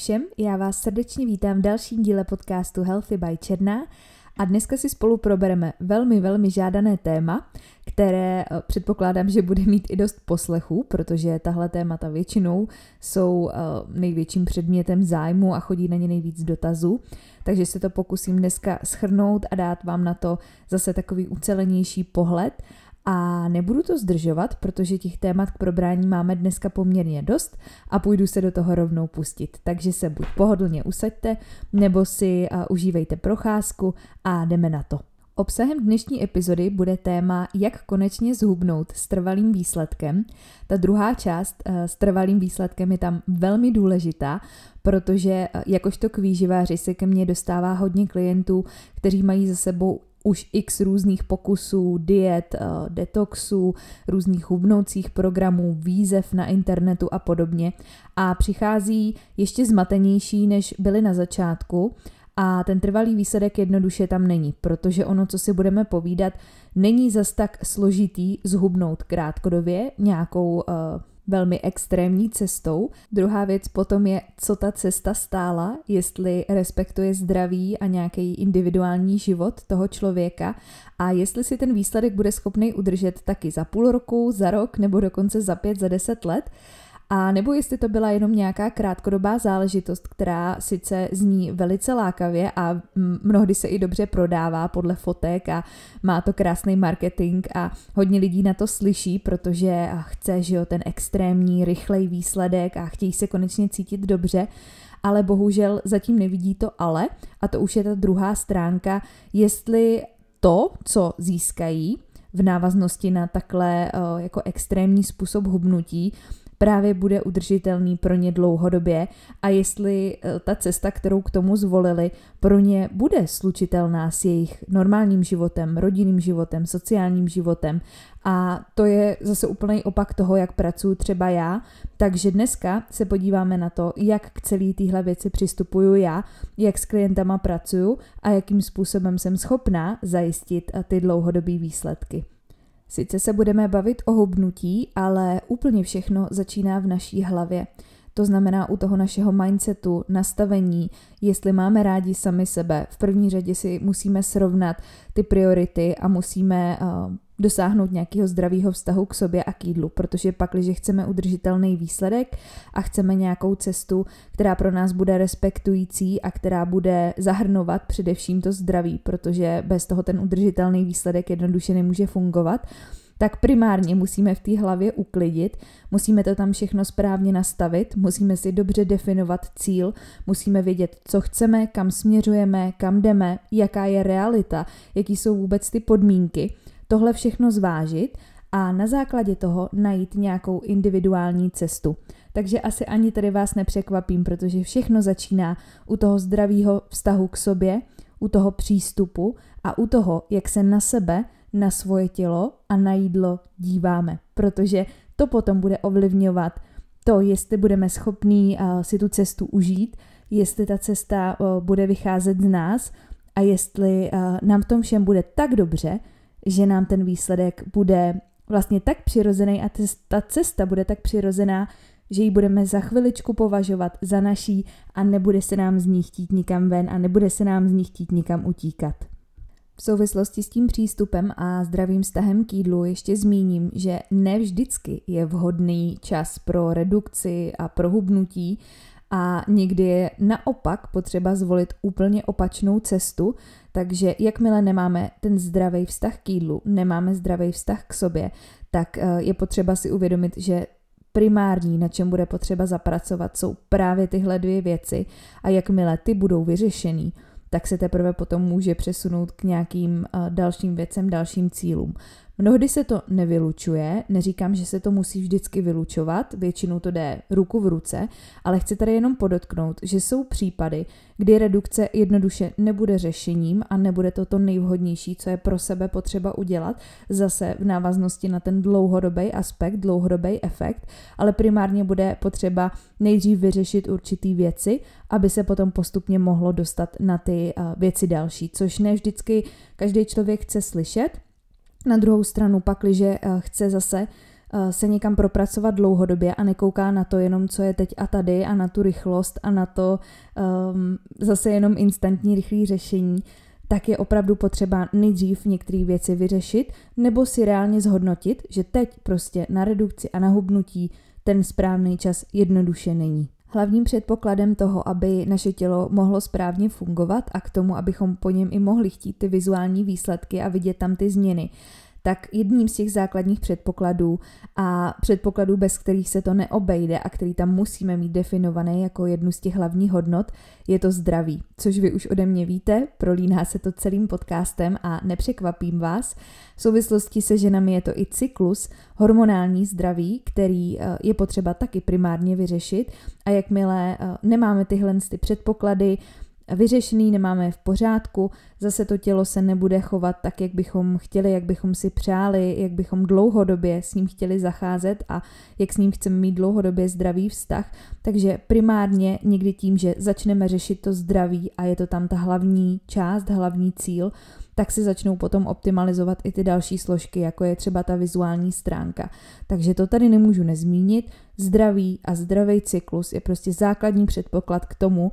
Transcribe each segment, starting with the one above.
všem, já vás srdečně vítám v dalším díle podcastu Healthy by Černá. A dneska si spolu probereme velmi, velmi žádané téma, které eh, předpokládám, že bude mít i dost poslechů, protože tahle témata většinou jsou eh, největším předmětem zájmu a chodí na ně nejvíc dotazů. Takže se to pokusím dneska schrnout a dát vám na to zase takový ucelenější pohled a nebudu to zdržovat, protože těch témat k probrání máme dneska poměrně dost a půjdu se do toho rovnou pustit. Takže se buď pohodlně usaďte, nebo si uh, užívejte procházku a jdeme na to. Obsahem dnešní epizody bude téma, jak konečně zhubnout s trvalým výsledkem. Ta druhá část s trvalým výsledkem je tam velmi důležitá, protože jakožto kvíživáři se ke mně dostává hodně klientů, kteří mají za sebou už x různých pokusů, diet, eh, detoxů, různých hubnoucích programů, výzev na internetu a podobně. A přichází ještě zmatenější, než byly na začátku. A ten trvalý výsledek jednoduše tam není, protože ono, co si budeme povídat, není zas tak složitý zhubnout krátkodobě nějakou uh, velmi extrémní cestou. Druhá věc potom je, co ta cesta stála, jestli respektuje zdraví a nějaký individuální život toho člověka a jestli si ten výsledek bude schopný udržet taky za půl roku, za rok nebo dokonce za pět, za deset let. A nebo jestli to byla jenom nějaká krátkodobá záležitost, která sice zní velice lákavě a mnohdy se i dobře prodává podle fotek a má to krásný marketing a hodně lidí na to slyší, protože chce, že jo, ten extrémní, rychlej výsledek a chtějí se konečně cítit dobře, ale bohužel zatím nevidí to ale, a to už je ta druhá stránka, jestli to, co získají, v návaznosti na takhle uh, jako extrémní způsob hubnutí, právě bude udržitelný pro ně dlouhodobě a jestli eh, ta cesta, kterou k tomu zvolili, pro ně bude slučitelná s jejich normálním životem, rodinným životem, sociálním životem. A to je zase úplný opak toho, jak pracuji třeba já. Takže dneska se podíváme na to, jak k celé téhle věci přistupuju já, jak s klientama pracuju a jakým způsobem jsem schopná zajistit eh, ty dlouhodobé výsledky. Sice se budeme bavit o hubnutí, ale úplně všechno začíná v naší hlavě. To znamená u toho našeho mindsetu, nastavení, jestli máme rádi sami sebe. V první řadě si musíme srovnat ty priority a musíme uh, dosáhnout nějakého zdravého vztahu k sobě a k jídlu, protože pak, když chceme udržitelný výsledek a chceme nějakou cestu, která pro nás bude respektující a která bude zahrnovat především to zdraví, protože bez toho ten udržitelný výsledek jednoduše nemůže fungovat, tak primárně musíme v té hlavě uklidit, musíme to tam všechno správně nastavit, musíme si dobře definovat cíl, musíme vědět, co chceme, kam směřujeme, kam jdeme, jaká je realita, jaký jsou vůbec ty podmínky tohle všechno zvážit a na základě toho najít nějakou individuální cestu. Takže asi ani tady vás nepřekvapím, protože všechno začíná u toho zdravého vztahu k sobě, u toho přístupu a u toho, jak se na sebe, na svoje tělo a na jídlo díváme. Protože to potom bude ovlivňovat to, jestli budeme schopní uh, si tu cestu užít, jestli ta cesta uh, bude vycházet z nás a jestli uh, nám v tom všem bude tak dobře, že nám ten výsledek bude vlastně tak přirozený a ta cesta bude tak přirozená, že ji budeme za chviličku považovat za naší a nebude se nám z ní chtít nikam ven a nebude se nám z ní chtít nikam utíkat. V souvislosti s tím přístupem a zdravým vztahem k jídlu ještě zmíním, že ne vždycky je vhodný čas pro redukci a prohubnutí a někdy je naopak potřeba zvolit úplně opačnou cestu, takže jakmile nemáme ten zdravý vztah k jídlu, nemáme zdravý vztah k sobě, tak eh, je potřeba si uvědomit, že primární, na čem bude potřeba zapracovat, jsou právě tyhle dvě věci a jakmile ty budou vyřešený, tak se teprve potom může přesunout k nějakým uh, dalším věcem, dalším cílům. Mnohdy se to nevylučuje, neříkám, že se to musí vždycky vylučovat, většinou to jde ruku v ruce, ale chci tady jenom podotknout, že jsou případy, kdy redukce jednoduše nebude řešením a nebude to to nejvhodnější, co je pro sebe potřeba udělat, zase v návaznosti na ten dlouhodobý aspekt, dlouhodobý efekt, ale primárně bude potřeba nejdřív vyřešit určitý věci, aby se potom postupně mohlo dostat na ty věci další, což ne vždycky každý člověk chce slyšet, na druhou stranu pak, když eh, chce zase eh, se někam propracovat dlouhodobě a nekouká na to jenom, co je teď a tady a na tu rychlost a na to um, zase jenom instantní rychlé řešení, tak je opravdu potřeba nejdřív některé věci vyřešit nebo si reálně zhodnotit, že teď prostě na redukci a na hubnutí ten správný čas jednoduše není. Hlavním předpokladem toho, aby naše tělo mohlo správně fungovat a k tomu, abychom po něm i mohli chtít ty vizuální výsledky a vidět tam ty změny, tak jedním z těch základních předpokladů a předpokladů, bez kterých se to neobejde a který tam musíme mít definované jako jednu z těch hlavních hodnot, je to zdraví. Což vy už ode mě víte, prolíná se to celým podcastem a nepřekvapím vás. V souvislosti se ženami je to i cyklus, hormonální zdraví, který eh, je potřeba taky primárně vyřešit a jakmile eh, nemáme tyhle ty předpoklady, vyřešený, nemáme je v pořádku, zase to tělo se nebude chovat tak, jak bychom chtěli, jak bychom si přáli, jak bychom dlouhodobě s ním chtěli zacházet a jak s ním chceme mít dlouhodobě zdravý vztah. Takže primárně někdy tím, že začneme řešit to zdraví a je to tam ta hlavní část, hlavní cíl, tak se začnou potom optimalizovat i ty další složky, jako je třeba ta vizuální stránka. Takže to tady nemůžu nezmínit. Zdraví a zdravý cyklus je prostě základní předpoklad k tomu,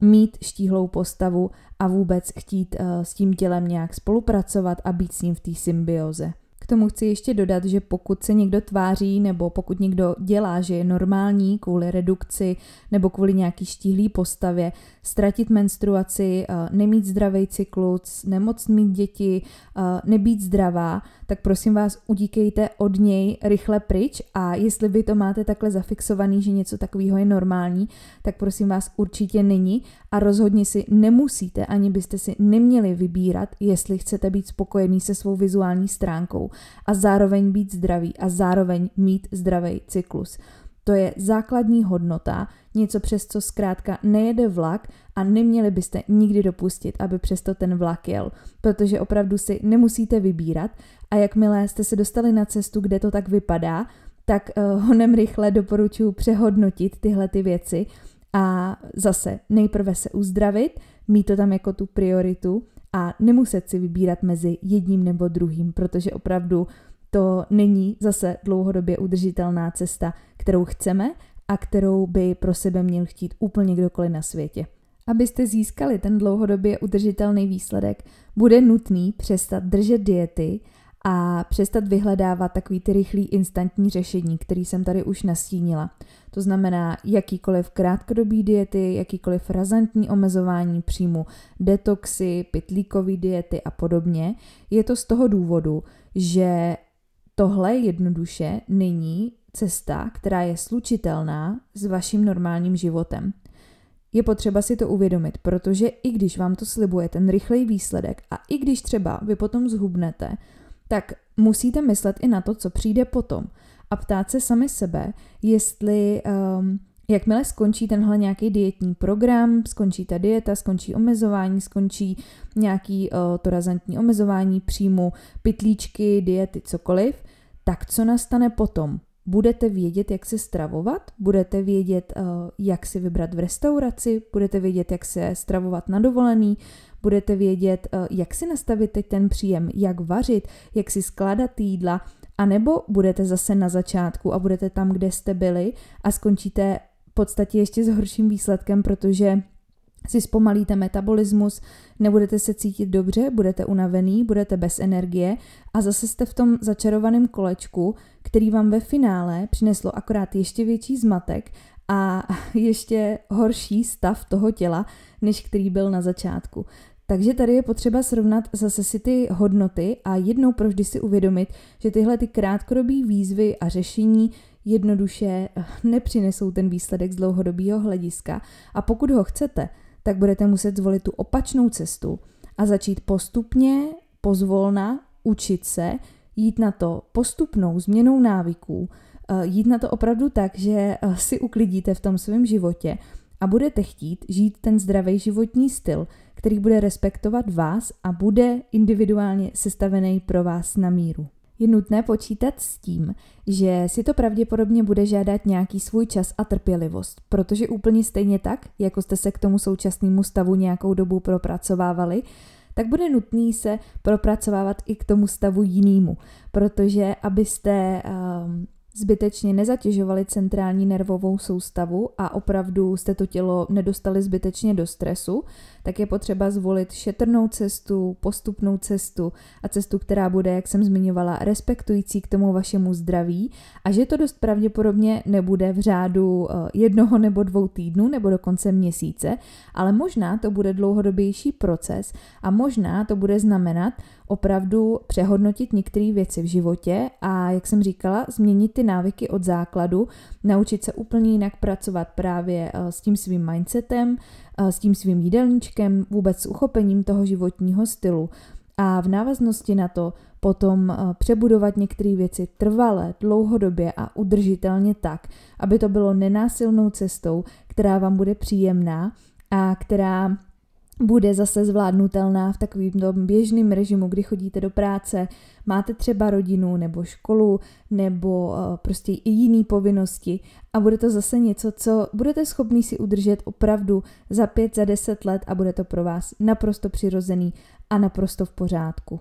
mít štíhlou postavu a vůbec chtít uh, s tím tělem nějak spolupracovat a být s ním v té symbioze. K tomu chci ještě dodat, že pokud se někdo tváří nebo pokud někdo dělá, že je normální kvůli redukci nebo kvůli nějaký štíhlý postavě, ztratit menstruaci, eh, nemít zdravý cyklus, nemoc mít děti, eh, nebýt zdravá, tak prosím vás udíkejte od něj rychle pryč. A jestli vy to máte takhle zafixovaný, že něco takového je normální, tak prosím vás určitě není a rozhodně si nemusíte, ani byste si neměli vybírat, jestli chcete být spokojený se svou vizuální stránkou a zároveň být zdravý a zároveň mít zdravý cyklus. To je základní hodnota, něco přes co zkrátka nejede vlak a neměli byste nikdy dopustit, aby přesto ten vlak jel, protože opravdu si nemusíte vybírat a jakmile jste se dostali na cestu, kde to tak vypadá, tak uh, honem rychle doporučuji přehodnotit tyhle ty věci a zase nejprve se uzdravit, mít to tam jako tu prioritu a nemuset si vybírat mezi jedním nebo druhým, protože opravdu to není zase dlouhodobě udržitelná cesta, kterou chceme a kterou by pro sebe měl chtít úplně kdokoliv na světě. Abyste získali ten dlouhodobě udržitelný výsledek, bude nutný přestat držet diety a přestat vyhledávat takový ty rychlý instantní řešení, který jsem tady už nastínila. To znamená jakýkoliv krátkodobý diety, jakýkoliv razantní omezování příjmu, detoxy, pitlíkové diety a podobně. Je to z toho důvodu, že tohle jednoduše není cesta, která je slučitelná s vaším normálním životem. Je potřeba si to uvědomit, protože i když vám to slibuje ten rychlej výsledek a i když třeba vy potom zhubnete, tak musíte myslet i na to, co přijde potom a ptát se sami sebe, jestli um, jakmile skončí tenhle nějaký dietní program, skončí ta dieta, skončí omezování, skončí nějaký uh, to razantní omezování příjmu, pitlíčky, diety, cokoliv, tak co nastane potom? Budete vědět, jak se stravovat, budete vědět, uh, jak si vybrat v restauraci, budete vědět, jak se stravovat na dovolený, budete vědět, uh, jak si nastavit teď ten příjem, jak vařit, jak si skládat jídla, a nebo budete zase na začátku a budete tam, kde jste byli a skončíte v podstatě ještě s horším výsledkem, protože si zpomalíte metabolismus, nebudete se cítit dobře, budete unavený, budete bez energie a zase jste v tom začarovaném kolečku, který vám ve finále přineslo akorát ještě větší zmatek a ještě horší stav toho těla, než který byl na začátku. Takže tady je potřeba srovnat zase si ty hodnoty a jednou provždy si uvědomit, že tyhle ty krátkodobé výzvy a řešení jednoduše nepřinesou ten výsledek z dlouhodobého hlediska a pokud ho chcete, tak budete muset zvolit tu opačnou cestu a začít postupně, pozvolna učit se, jít na to postupnou změnou návyků, eh, jít na to opravdu tak, že eh, si uklidíte v tom svém životě a budete chtít žít ten zdravý životní styl, který bude respektovat vás a bude individuálně sestavený pro vás na míru. Je nutné počítat s tím, že si to pravděpodobně bude žádat nějaký svůj čas a trpělivost, protože úplně stejně tak, jako jste se k tomu současnému stavu nějakou dobu propracovávali, tak bude nutný se propracovávat i k tomu stavu jinému, protože abyste um, zbytečně nezatěžovali centrální nervovou soustavu a opravdu jste to tělo nedostali zbytečně do stresu, tak je potřeba zvolit šetrnou cestu, postupnou cestu a cestu, která bude, jak jsem zmiňovala, respektující k tomu vašemu zdraví a že to dost pravděpodobně nebude v řádu eh, jednoho nebo dvou týdnů nebo dokonce měsíce, ale možná to bude dlouhodobější proces a možná to bude znamenat opravdu přehodnotit některé věci v životě a, jak jsem říkala, změnit ty návyky od základu, naučit se úplně jinak pracovat právě eh, s tím svým mindsetem, eh, s tím svým jídelníčkem, vůbec s uchopením toho životního stylu. A v návaznosti na to potom eh, přebudovat některé věci trvale, dlouhodobě a udržitelně tak, aby to bylo nenásilnou cestou, která vám bude příjemná a která bude zase zvládnutelná v takovým tom běžném režimu, kdy chodíte do práce, máte třeba rodinu nebo školu nebo uh, prostě i jiné povinnosti a bude to zase něco, co budete schopni si udržet opravdu za pět, za deset let a bude to pro vás naprosto přirozený a naprosto v pořádku.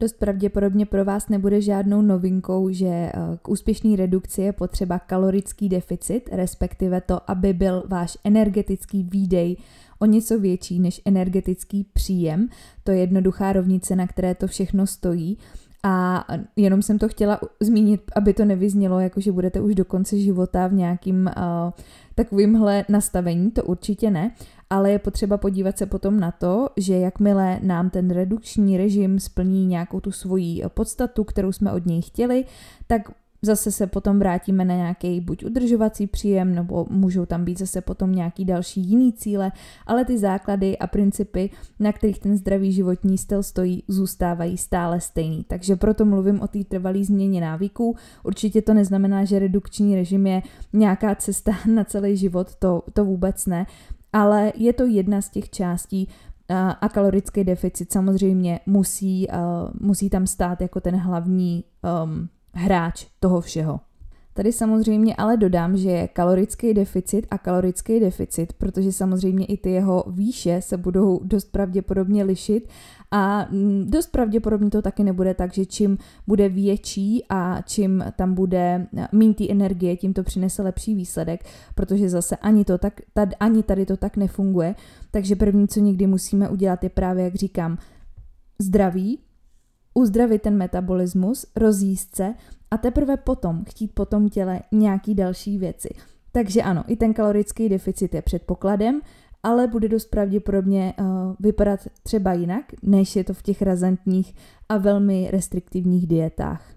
Dost pravděpodobně pro vás nebude žádnou novinkou, že eh, k úspěšné redukci je potřeba kalorický deficit, respektive to, aby byl váš energetický výdej o něco větší než energetický příjem. To je jednoduchá rovnice, na které to všechno stojí. A jenom jsem to chtěla zmínit, aby to nevyznělo, jako že budete už do konce života v nějakým uh, takovýmhle nastavení, to určitě ne, ale je potřeba podívat se potom na to, že jakmile nám ten redukční režim splní nějakou tu svoji podstatu, kterou jsme od něj chtěli, tak Zase se potom vrátíme na nějaký buď udržovací příjem, nebo můžou tam být zase potom nějaký další jiný cíle, ale ty základy a principy, na kterých ten zdravý životní styl stojí, zůstávají stále stejný. Takže proto mluvím o té trvalé změně návyků. Určitě to neznamená, že redukční režim je nějaká cesta na celý život, to, to vůbec ne, ale je to jedna z těch částí, a kalorický deficit samozřejmě musí, musí tam stát jako ten hlavní um, hráč toho všeho. Tady samozřejmě ale dodám, že je kalorický deficit a kalorický deficit, protože samozřejmě i ty jeho výše se budou dost pravděpodobně lišit a mm, dost pravděpodobně to taky nebude tak, že čím bude větší a čím tam bude méně té energie, tím to přinese lepší výsledek, protože zase ani, to tak, tady, ani tady to tak nefunguje. Takže první, co někdy musíme udělat, je právě, jak říkám, zdraví, uzdravit ten metabolismus, rozjíst se a teprve potom chtít po tom těle nějaký další věci. Takže ano, i ten kalorický deficit je předpokladem, ale bude dost pravděpodobně uh, vypadat třeba jinak, než je to v těch razantních a velmi restriktivních dietách.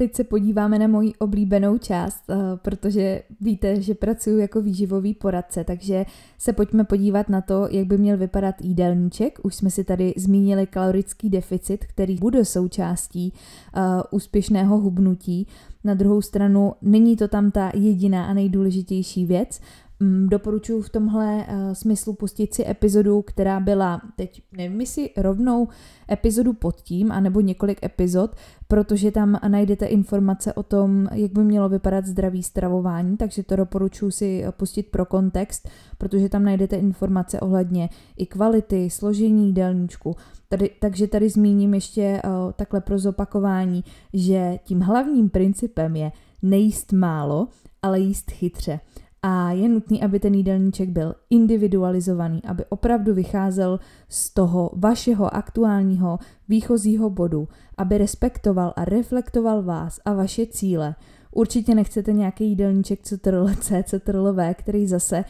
Teď se podíváme na moji oblíbenou část, uh, protože víte, že pracuji jako výživový poradce, takže se pojďme podívat na to, jak by měl vypadat jídelníček. Už jsme si tady zmínili kalorický deficit, který bude součástí uh, úspěšného hubnutí. Na druhou stranu není to tam ta jediná a nejdůležitější věc. Mm, doporučuji v tomhle uh, smyslu pustit si epizodu, která byla teď, nevím jestli rovnou epizodu pod tím, anebo několik epizod, protože tam najdete informace o tom, jak by mělo vypadat zdravý stravování, takže to doporučuji si pustit pro kontext, protože tam najdete informace ohledně i kvality, složení jídelníčku. Tady, takže tady zmíním ještě uh, takhle pro zopakování, že tím hlavním principem je nejíst málo, ale jíst chytře a je nutný, aby ten jídelníček byl individualizovaný, aby opravdu vycházel z toho vašeho aktuálního výchozího bodu, aby respektoval a reflektoval vás a vaše cíle. Určitě nechcete nějaký jídelníček CTRL-C, CTRL-V, který zase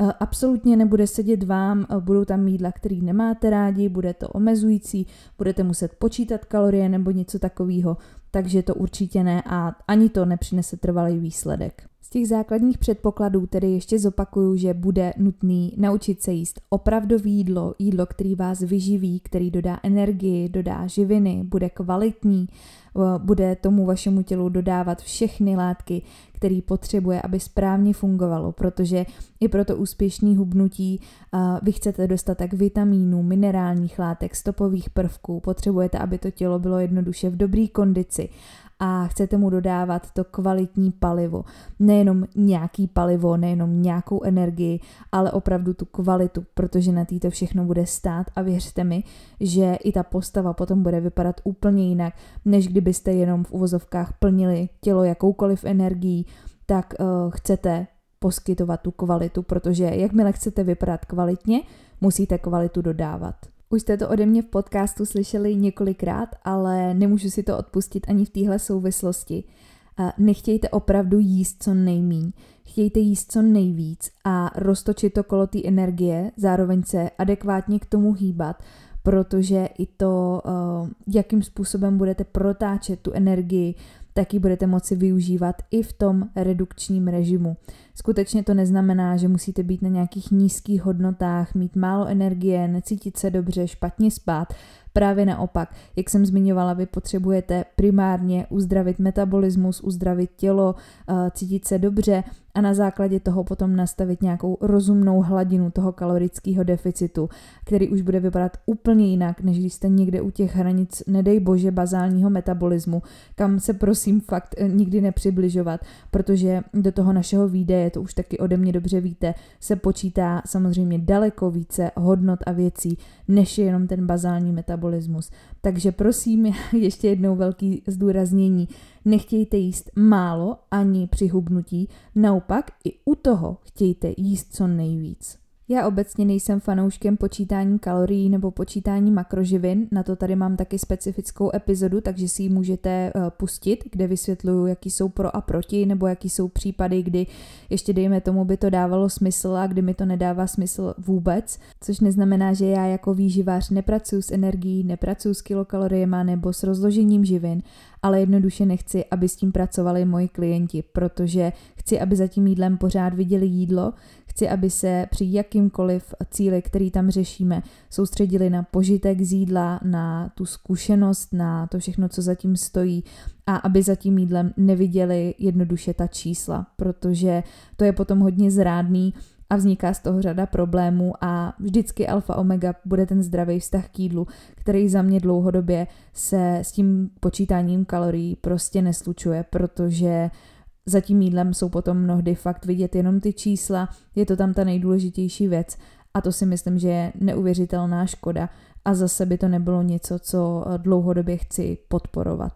uh, absolutně nebude sedět vám, uh, budou tam jídla, který nemáte rádi, bude to omezující, budete muset počítat kalorie nebo něco takového, takže to určitě ne a ani to nepřinese trvalý výsledek těch základních předpokladů tedy ještě zopakuju, že bude nutný naučit se jíst opravdové jídlo, jídlo, který vás vyživí, který dodá energii, dodá živiny, bude kvalitní, bude tomu vašemu tělu dodávat všechny látky, který potřebuje, aby správně fungovalo, protože i pro to úspěšný hubnutí vy chcete dostatek vitamínů, minerálních látek, stopových prvků, potřebujete, aby to tělo bylo jednoduše v dobré kondici a chcete mu dodávat to kvalitní palivo. Nejenom nějaký palivo, nejenom nějakou energii, ale opravdu tu kvalitu, protože na té všechno bude stát a věřte mi, že i ta postava potom bude vypadat úplně jinak, než kdybyste jenom v uvozovkách plnili tělo jakoukoliv energií, tak uh, chcete poskytovat tu kvalitu, protože jakmile chcete vypadat kvalitně, musíte kvalitu dodávat. Už jste to ode mě v podcastu slyšeli několikrát, ale nemůžu si to odpustit ani v téhle souvislosti. Nechtějte opravdu jíst co nejmíň, chtějte jíst co nejvíc a roztočit to kolo té energie, zároveň se adekvátně k tomu hýbat, protože i to, jakým způsobem budete protáčet tu energii, tak ji budete moci využívat i v tom redukčním režimu. Skutečně to neznamená, že musíte být na nějakých nízkých hodnotách, mít málo energie, necítit se dobře, špatně spát. Právě naopak, jak jsem zmiňovala, vy potřebujete primárně uzdravit metabolismus, uzdravit tělo, eh, cítit se dobře a na základě toho potom nastavit nějakou rozumnou hladinu toho kalorického deficitu, který už bude vypadat úplně jinak, než když jste někde u těch hranic, nedej bože, bazálního metabolismu, kam se prosím fakt eh, nikdy nepřibližovat, protože do toho našeho výdeje, to už taky ode mě dobře víte, se počítá samozřejmě daleko více hodnot a věcí, než je jenom ten bazální metabolismus. Takže prosím, ještě jednou velký zdůraznění, nechtějte jíst málo ani při hubnutí, naopak i u toho chtějte jíst co nejvíc. Já obecně nejsem fanouškem počítání kalorií nebo počítání makroživin, na to tady mám taky specifickou epizodu, takže si ji můžete eh, pustit, kde vysvětluju, jaký jsou pro a proti, nebo jaký jsou případy, kdy ještě dejme tomu by to dávalo smysl a kdy mi to nedává smysl vůbec, což neznamená, že já jako výživář nepracuji s energií, nepracuji s kilokaloriemi nebo s rozložením živin, ale jednoduše nechci, aby s tím pracovali moji klienti, protože chci, aby za tím jídlem pořád viděli jídlo, chci, aby se při jakýmkoliv cíli, který tam řešíme, soustředili na požitek z jídla, na tu zkušenost, na to všechno, co zatím stojí a aby za tím jídlem neviděli jednoduše ta čísla, protože to je potom hodně zrádný a vzniká z toho řada problémů a vždycky alfa omega bude ten zdravý vztah k jídlu, který za mě dlouhodobě se s tím počítáním kalorií prostě neslučuje, protože za tím jídlem jsou potom mnohdy fakt vidět jenom ty čísla, je to tam ta nejdůležitější věc a to si myslím, že je neuvěřitelná škoda a zase by to nebylo něco, co dlouhodobě chci podporovat.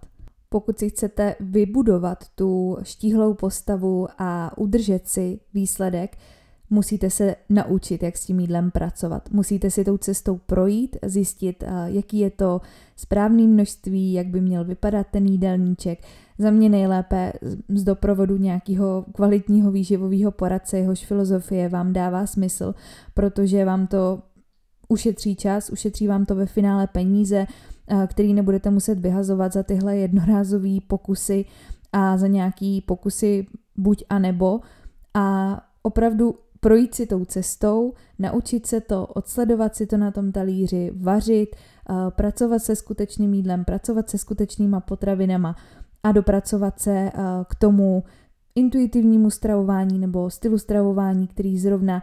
Pokud si chcete vybudovat tu štíhlou postavu a udržet si výsledek, musíte se naučit, jak s tím jídlem pracovat. Musíte si tou cestou projít, zjistit, jaký je to správné množství, jak by měl vypadat ten jídelníček. Za mě nejlépe z doprovodu nějakého kvalitního výživového poradce, jehož filozofie vám dává smysl, protože vám to ušetří čas, ušetří vám to ve finále peníze, který nebudete muset vyhazovat za tyhle jednorázové pokusy a za nějaký pokusy buď a nebo. A opravdu projít si tou cestou, naučit se to, odsledovat si to na tom talíři, vařit, pracovat se skutečným jídlem, pracovat se skutečnýma potravinama a dopracovat se k tomu intuitivnímu stravování nebo stylu stravování, který zrovna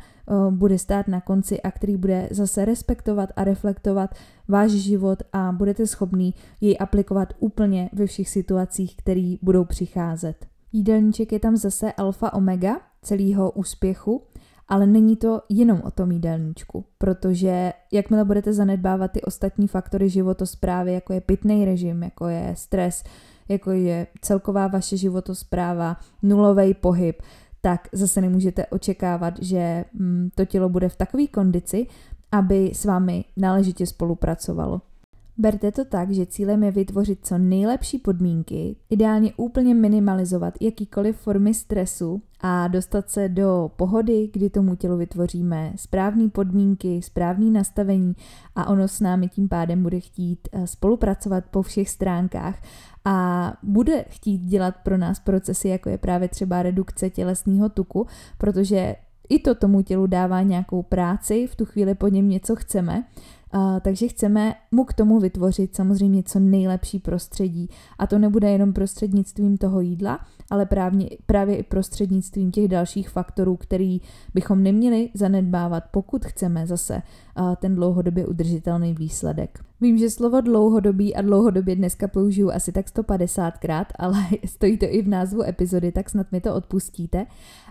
bude stát na konci a který bude zase respektovat a reflektovat váš život a budete schopný jej aplikovat úplně ve všech situacích, které budou přicházet. Jídelníček je tam zase alfa omega celého úspěchu ale není to jenom o tom jídelníčku, protože jakmile budete zanedbávat ty ostatní faktory životosprávy, jako je pitný režim, jako je stres, jako je celková vaše životospráva, nulový pohyb, tak zase nemůžete očekávat, že mm, to tělo bude v takové kondici, aby s vámi náležitě spolupracovalo. Berte to tak, že cílem je vytvořit co nejlepší podmínky, ideálně úplně minimalizovat jakýkoliv formy stresu a dostat se do pohody, kdy tomu tělu vytvoříme správné podmínky, správné nastavení a ono s námi tím pádem bude chtít eh, spolupracovat po všech stránkách a bude chtít dělat pro nás procesy, jako je právě třeba redukce tělesného tuku, protože i to tomu tělu dává nějakou práci, v tu chvíli po něm něco chceme Takže chceme mu k tomu vytvořit samozřejmě co nejlepší prostředí. A to nebude jenom prostřednictvím toho jídla, ale právě, právě i prostřednictvím těch dalších faktorů, který bychom neměli zanedbávat, pokud chceme zase uh, ten dlouhodobě udržitelný výsledek. Vím, že slovo dlouhodobý a dlouhodobě dneska použiju asi tak 150krát, ale stojí to i v názvu epizody, tak snad mi to odpustíte.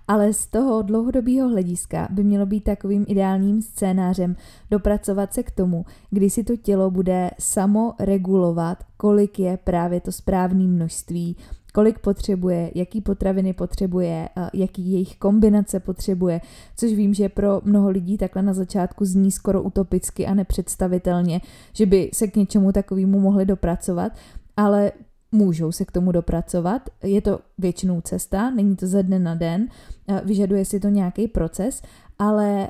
Ale z toho dlouhodobého hlediska by mělo být takovým ideálním scénářem dopracovat se k tomu, kdy si to tělo bude samo regulovat, kolik je právě to správné množství, kolik potřebuje, jaký potraviny potřebuje, jaký jejich kombinace potřebuje, což vím, že pro mnoho lidí takhle na začátku zní skoro utopicky a nepředstavitelně, že by se k něčemu takovému mohli dopracovat, ale můžou se k tomu dopracovat. Je to většinou cesta, není to ze dne na den, vyžaduje si to nějaký proces, ale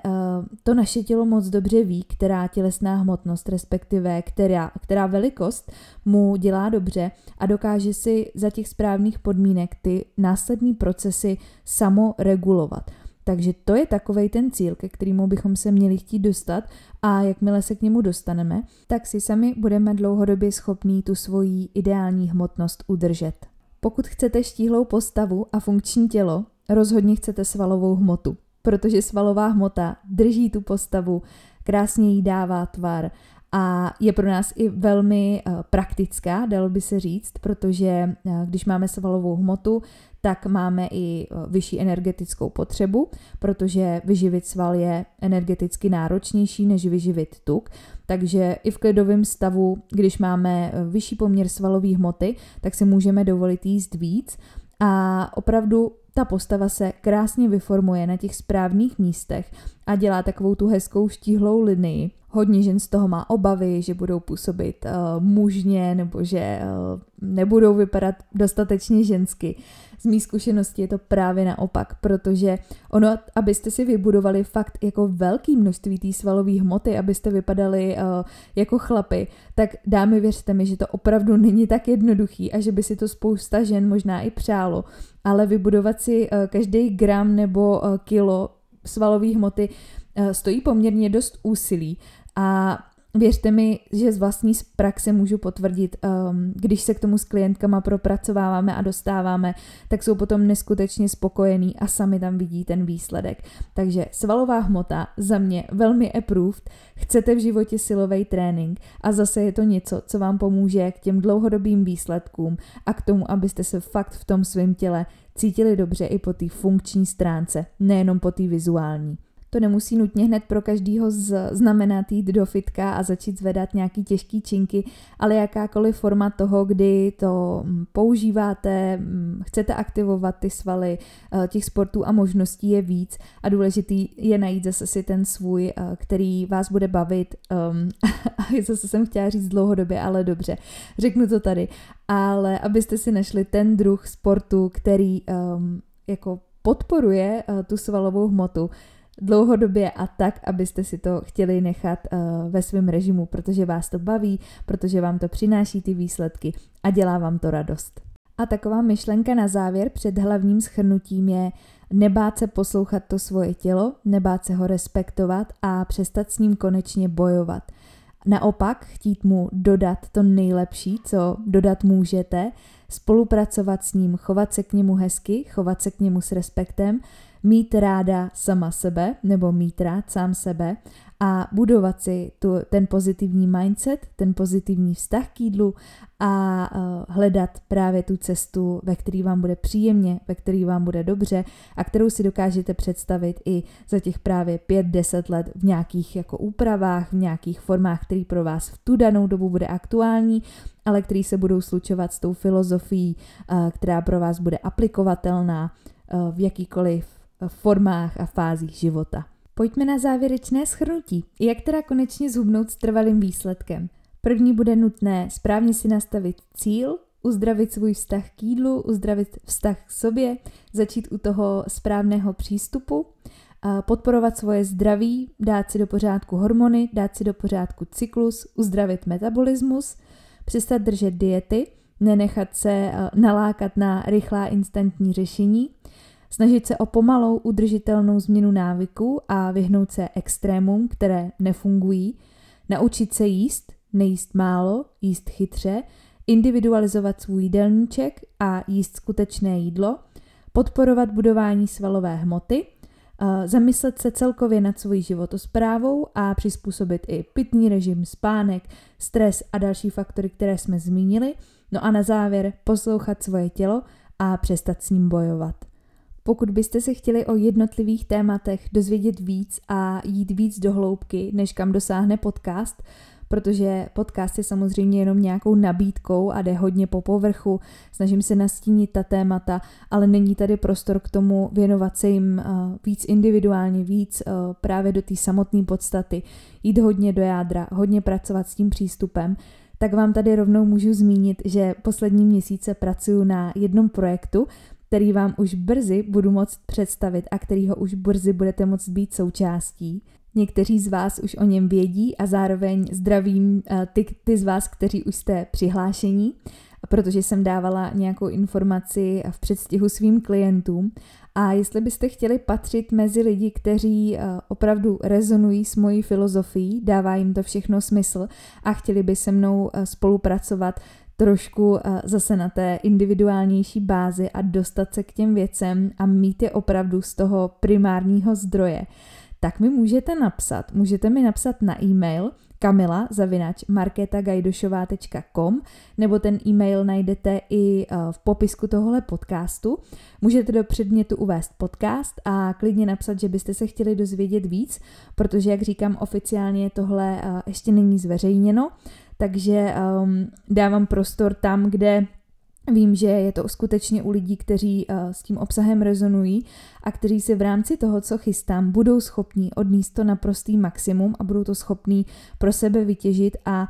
to naše tělo moc dobře ví, která tělesná hmotnost, respektive která, která velikost mu dělá dobře a dokáže si za těch správných podmínek ty následní procesy samo regulovat. Takže to je takový ten cíl, ke kterému bychom se měli chtít dostat a jakmile se k němu dostaneme, tak si sami budeme dlouhodobě schopní tu svoji ideální hmotnost udržet. Pokud chcete štíhlou postavu a funkční tělo, rozhodně chcete svalovou hmotu, protože svalová hmota drží tu postavu, krásně jí dává tvar a je pro nás i velmi uh, praktická, dalo by se říct, protože uh, když máme svalovou hmotu, tak máme i uh, vyšší energetickou potřebu, protože vyživit sval je energeticky náročnější než vyživit tuk. Takže i v klidovém stavu, když máme vyšší poměr svalové hmoty, tak si můžeme dovolit jíst víc a opravdu ta postava se krásně vyformuje na těch správných místech a dělá takovou tu hezkou štíhlou linii. Hodně žen z toho má obavy, že budou působit uh, mužně nebo že uh, nebudou vypadat dostatečně žensky. Z mý zkušenosti je to právě naopak, protože ono, abyste si vybudovali fakt jako velký množství té svalové hmoty, abyste vypadali uh, jako chlapy, tak dámy věřte mi, že to opravdu není tak jednoduchý a že by si to spousta žen možná i přálo, ale vybudovat si uh, každý gram nebo uh, kilo svalové hmoty stojí poměrně dost úsilí a Věřte mi, že z vlastní praxe můžu potvrdit, um, když se k tomu s klientkama propracováváme a dostáváme, tak jsou potom neskutečně spokojení a sami tam vidí ten výsledek. Takže svalová hmota za mě velmi approved, chcete v životě silový trénink a zase je to něco, co vám pomůže k těm dlouhodobým výsledkům a k tomu, abyste se fakt v tom svém těle cítili dobře i po té funkční stránce, nejenom po té vizuální. To nemusí nutně hned pro každýho znamenat jít do fitka a začít zvedat nějaký těžký činky, ale jakákoliv forma toho, kdy to mm, používáte, mm, chcete aktivovat ty svaly, eh, těch sportů a možností je víc a důležitý je najít zase si ten svůj, eh, který vás bude bavit. Um, zase jsem chtěla říct dlouhodobě, ale dobře, řeknu to tady. Ale abyste si našli ten druh sportu, který um, jako podporuje uh, tu svalovou hmotu, dlouhodobě a tak, abyste si to chtěli nechat uh, ve svém režimu, protože vás to baví, protože vám to přináší ty výsledky a dělá vám to radost. A taková myšlenka na závěr před hlavním schrnutím je nebát se poslouchat to svoje tělo, nebát se ho respektovat a přestat s ním konečně bojovat. Naopak chtít mu dodat to nejlepší, co dodat můžete, spolupracovat s ním, chovat se k němu hezky, chovat se k němu s respektem, mít ráda sama sebe nebo mít rád sám sebe a budovat si tu, ten pozitivní mindset, ten pozitivní vztah k jídlu a uh, hledat právě tu cestu, ve který vám bude příjemně, ve který vám bude dobře a kterou si dokážete představit i za těch právě 5-10 let v nějakých jako úpravách, v nějakých formách, který pro vás v tu danou dobu bude aktuální, ale který se budou slučovat s tou filozofií, uh, která pro vás bude aplikovatelná uh, v jakýkoliv formách a fázích života. Pojďme na závěrečné schrnutí. Jak teda konečně zhubnout s trvalým výsledkem? První bude nutné správně si nastavit cíl, uzdravit svůj vztah k jídlu, uzdravit vztah k sobě, začít u toho správného přístupu, podporovat svoje zdraví, dát si do pořádku hormony, dát si do pořádku cyklus, uzdravit metabolismus, přestat držet diety, nenechat se nalákat na rychlá instantní řešení, Snažit se o pomalou udržitelnou změnu návyků a vyhnout se extrémům, které nefungují. Naučit se jíst, nejíst málo, jíst chytře, individualizovat svůj jídelníček a jíst skutečné jídlo, podporovat budování svalové hmoty, zamyslet se celkově nad svojí životosprávou a přizpůsobit i pitný režim, spánek, stres a další faktory, které jsme zmínili. No a na závěr poslouchat svoje tělo a přestat s ním bojovat. Pokud byste se chtěli o jednotlivých tématech dozvědět víc a jít víc do hloubky, než kam dosáhne podcast, protože podcast je samozřejmě jenom nějakou nabídkou a jde hodně po povrchu, snažím se nastínit ta témata, ale není tady prostor k tomu věnovat se jim uh, víc individuálně, víc uh, právě do té samotné podstaty, jít hodně do jádra, hodně pracovat s tím přístupem, tak vám tady rovnou můžu zmínit, že poslední měsíce pracuji na jednom projektu, který vám už brzy budu moct představit a kterýho už brzy budete moct být součástí. Někteří z vás už o něm vědí a zároveň zdravím eh, ty, ty z vás, kteří už jste přihlášení, protože jsem dávala nějakou informaci v předstihu svým klientům. A jestli byste chtěli patřit mezi lidi, kteří eh, opravdu rezonují s mojí filozofií, dává jim to všechno smysl a chtěli by se mnou eh, spolupracovat, trošku zase na té individuálnější bázi a dostat se k těm věcem a mít je opravdu z toho primárního zdroje, tak mi můžete napsat, můžete mi napsat na e-mail kamila zavinač marketagajdošová.com nebo ten e-mail najdete i eh, v popisku tohohle podcastu. Můžete do předmětu uvést podcast a klidně napsat, že byste se chtěli dozvědět víc, protože jak říkám oficiálně tohle eh, ještě není zveřejněno, takže um, dávám prostor tam, kde Vím, že je to skutečně u lidí, kteří uh, s tím obsahem rezonují a kteří si v rámci toho, co chystám, budou schopní odníst to na prostý maximum a budou to schopní pro sebe vytěžit a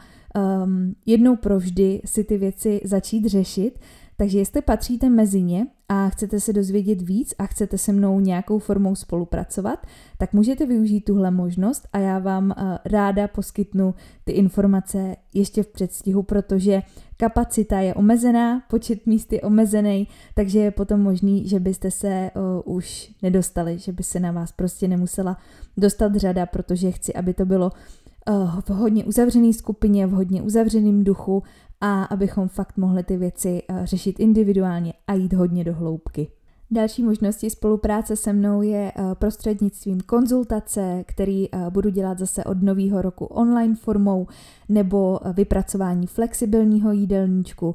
um, jednou provždy si ty věci začít řešit. Takže jestli patříte mezi ně a chcete se dozvědět víc a chcete se mnou nějakou formou spolupracovat, tak můžete využít tuhle možnost a já vám uh, ráda poskytnu ty informace ještě v předstihu, protože kapacita je omezená, počet míst je omezený, takže je potom možný, že byste se uh, už nedostali, že by se na vás prostě nemusela dostat řada, protože chci, aby to bylo uh, v hodně uzavřené skupině, v hodně uzavřeném duchu a abychom fakt mohli ty věci uh, řešit individuálně a jít hodně do hloubky. Další možností spolupráce se mnou je eh, prostřednictvím konzultace, který eh, budu dělat zase od nového roku online formou, nebo eh, vypracování flexibilního jídelníčku,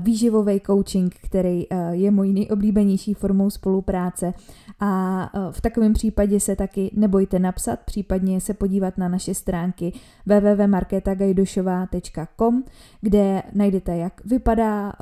výživový coaching, který je mojí nejoblíbenější formou spolupráce. A v takovém případě se taky nebojte napsat, případně se podívat na naše stránky www.marketagajdošová.com, kde najdete, jak vypadá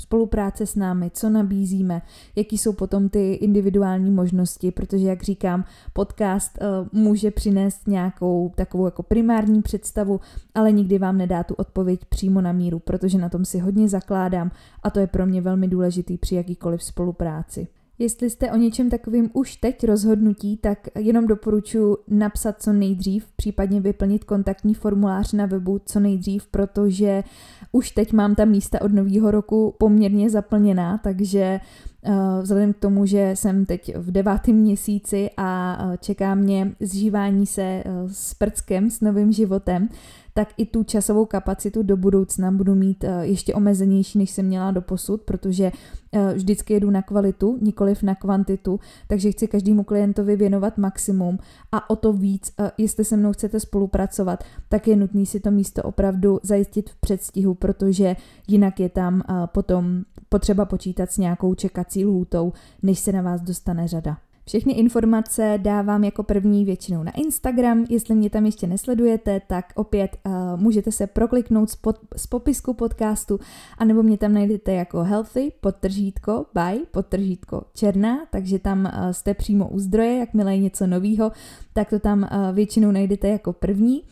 spolupráce s námi, co nabízíme, jaký jsou potom ty individuální možnosti, protože, jak říkám, podcast může přinést nějakou takovou jako primární představu, ale nikdy vám nedá tu odpověď přímo na míru, protože na tom si hodně zakládám a to je pro mě velmi důležitý při jakýkoliv spolupráci. Jestli jste o něčem takovým už teď rozhodnutí, tak jenom doporučuji napsat co nejdřív, případně vyplnit kontaktní formulář na webu co nejdřív, protože už teď mám ta místa od nového roku poměrně zaplněná, takže uh, vzhledem k tomu, že jsem teď v devátém měsíci a uh, čeká mě zžívání se uh, s prckem, s novým životem, tak i tu časovou kapacitu do budoucna budu mít eh, ještě omezenější, než jsem měla do posud, protože eh, vždycky jedu na kvalitu, nikoliv na kvantitu, takže chci každému klientovi věnovat maximum a o to víc, eh, jestli se mnou chcete spolupracovat, tak je nutný si to místo opravdu zajistit v předstihu, protože jinak je tam potom potřeba počítat s nějakou čekací lhůtou, než se na vás dostane řada. Všechny informace dávám jako první většinou na Instagram. Jestli mě tam ještě nesledujete, tak opět uh, můžete se prokliknout z, pod, z popisku podcastu, anebo mě tam najdete jako healthy, podtržítko, by, podtržítko černá, takže tam uh, jste přímo u zdroje, jakmile je něco novýho, tak to tam uh, většinou najdete jako první.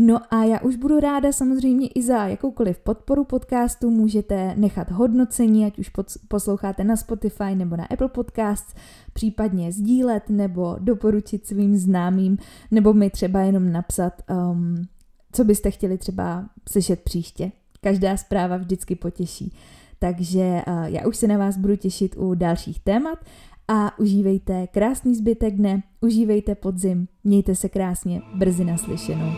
No a já už budu ráda samozřejmě i za jakoukoliv podporu podcastu, můžete nechat hodnocení, ať už posloucháte na Spotify nebo na Apple Podcasts, případně sdílet nebo doporučit svým známým, nebo mi třeba jenom napsat, um, co byste chtěli třeba slyšet příště. Každá zpráva vždycky potěší. Takže uh, já už se na vás budu těšit u dalších témat a užívejte krásný zbytek dne, užívejte podzim, mějte se krásně, brzy naslyšenou.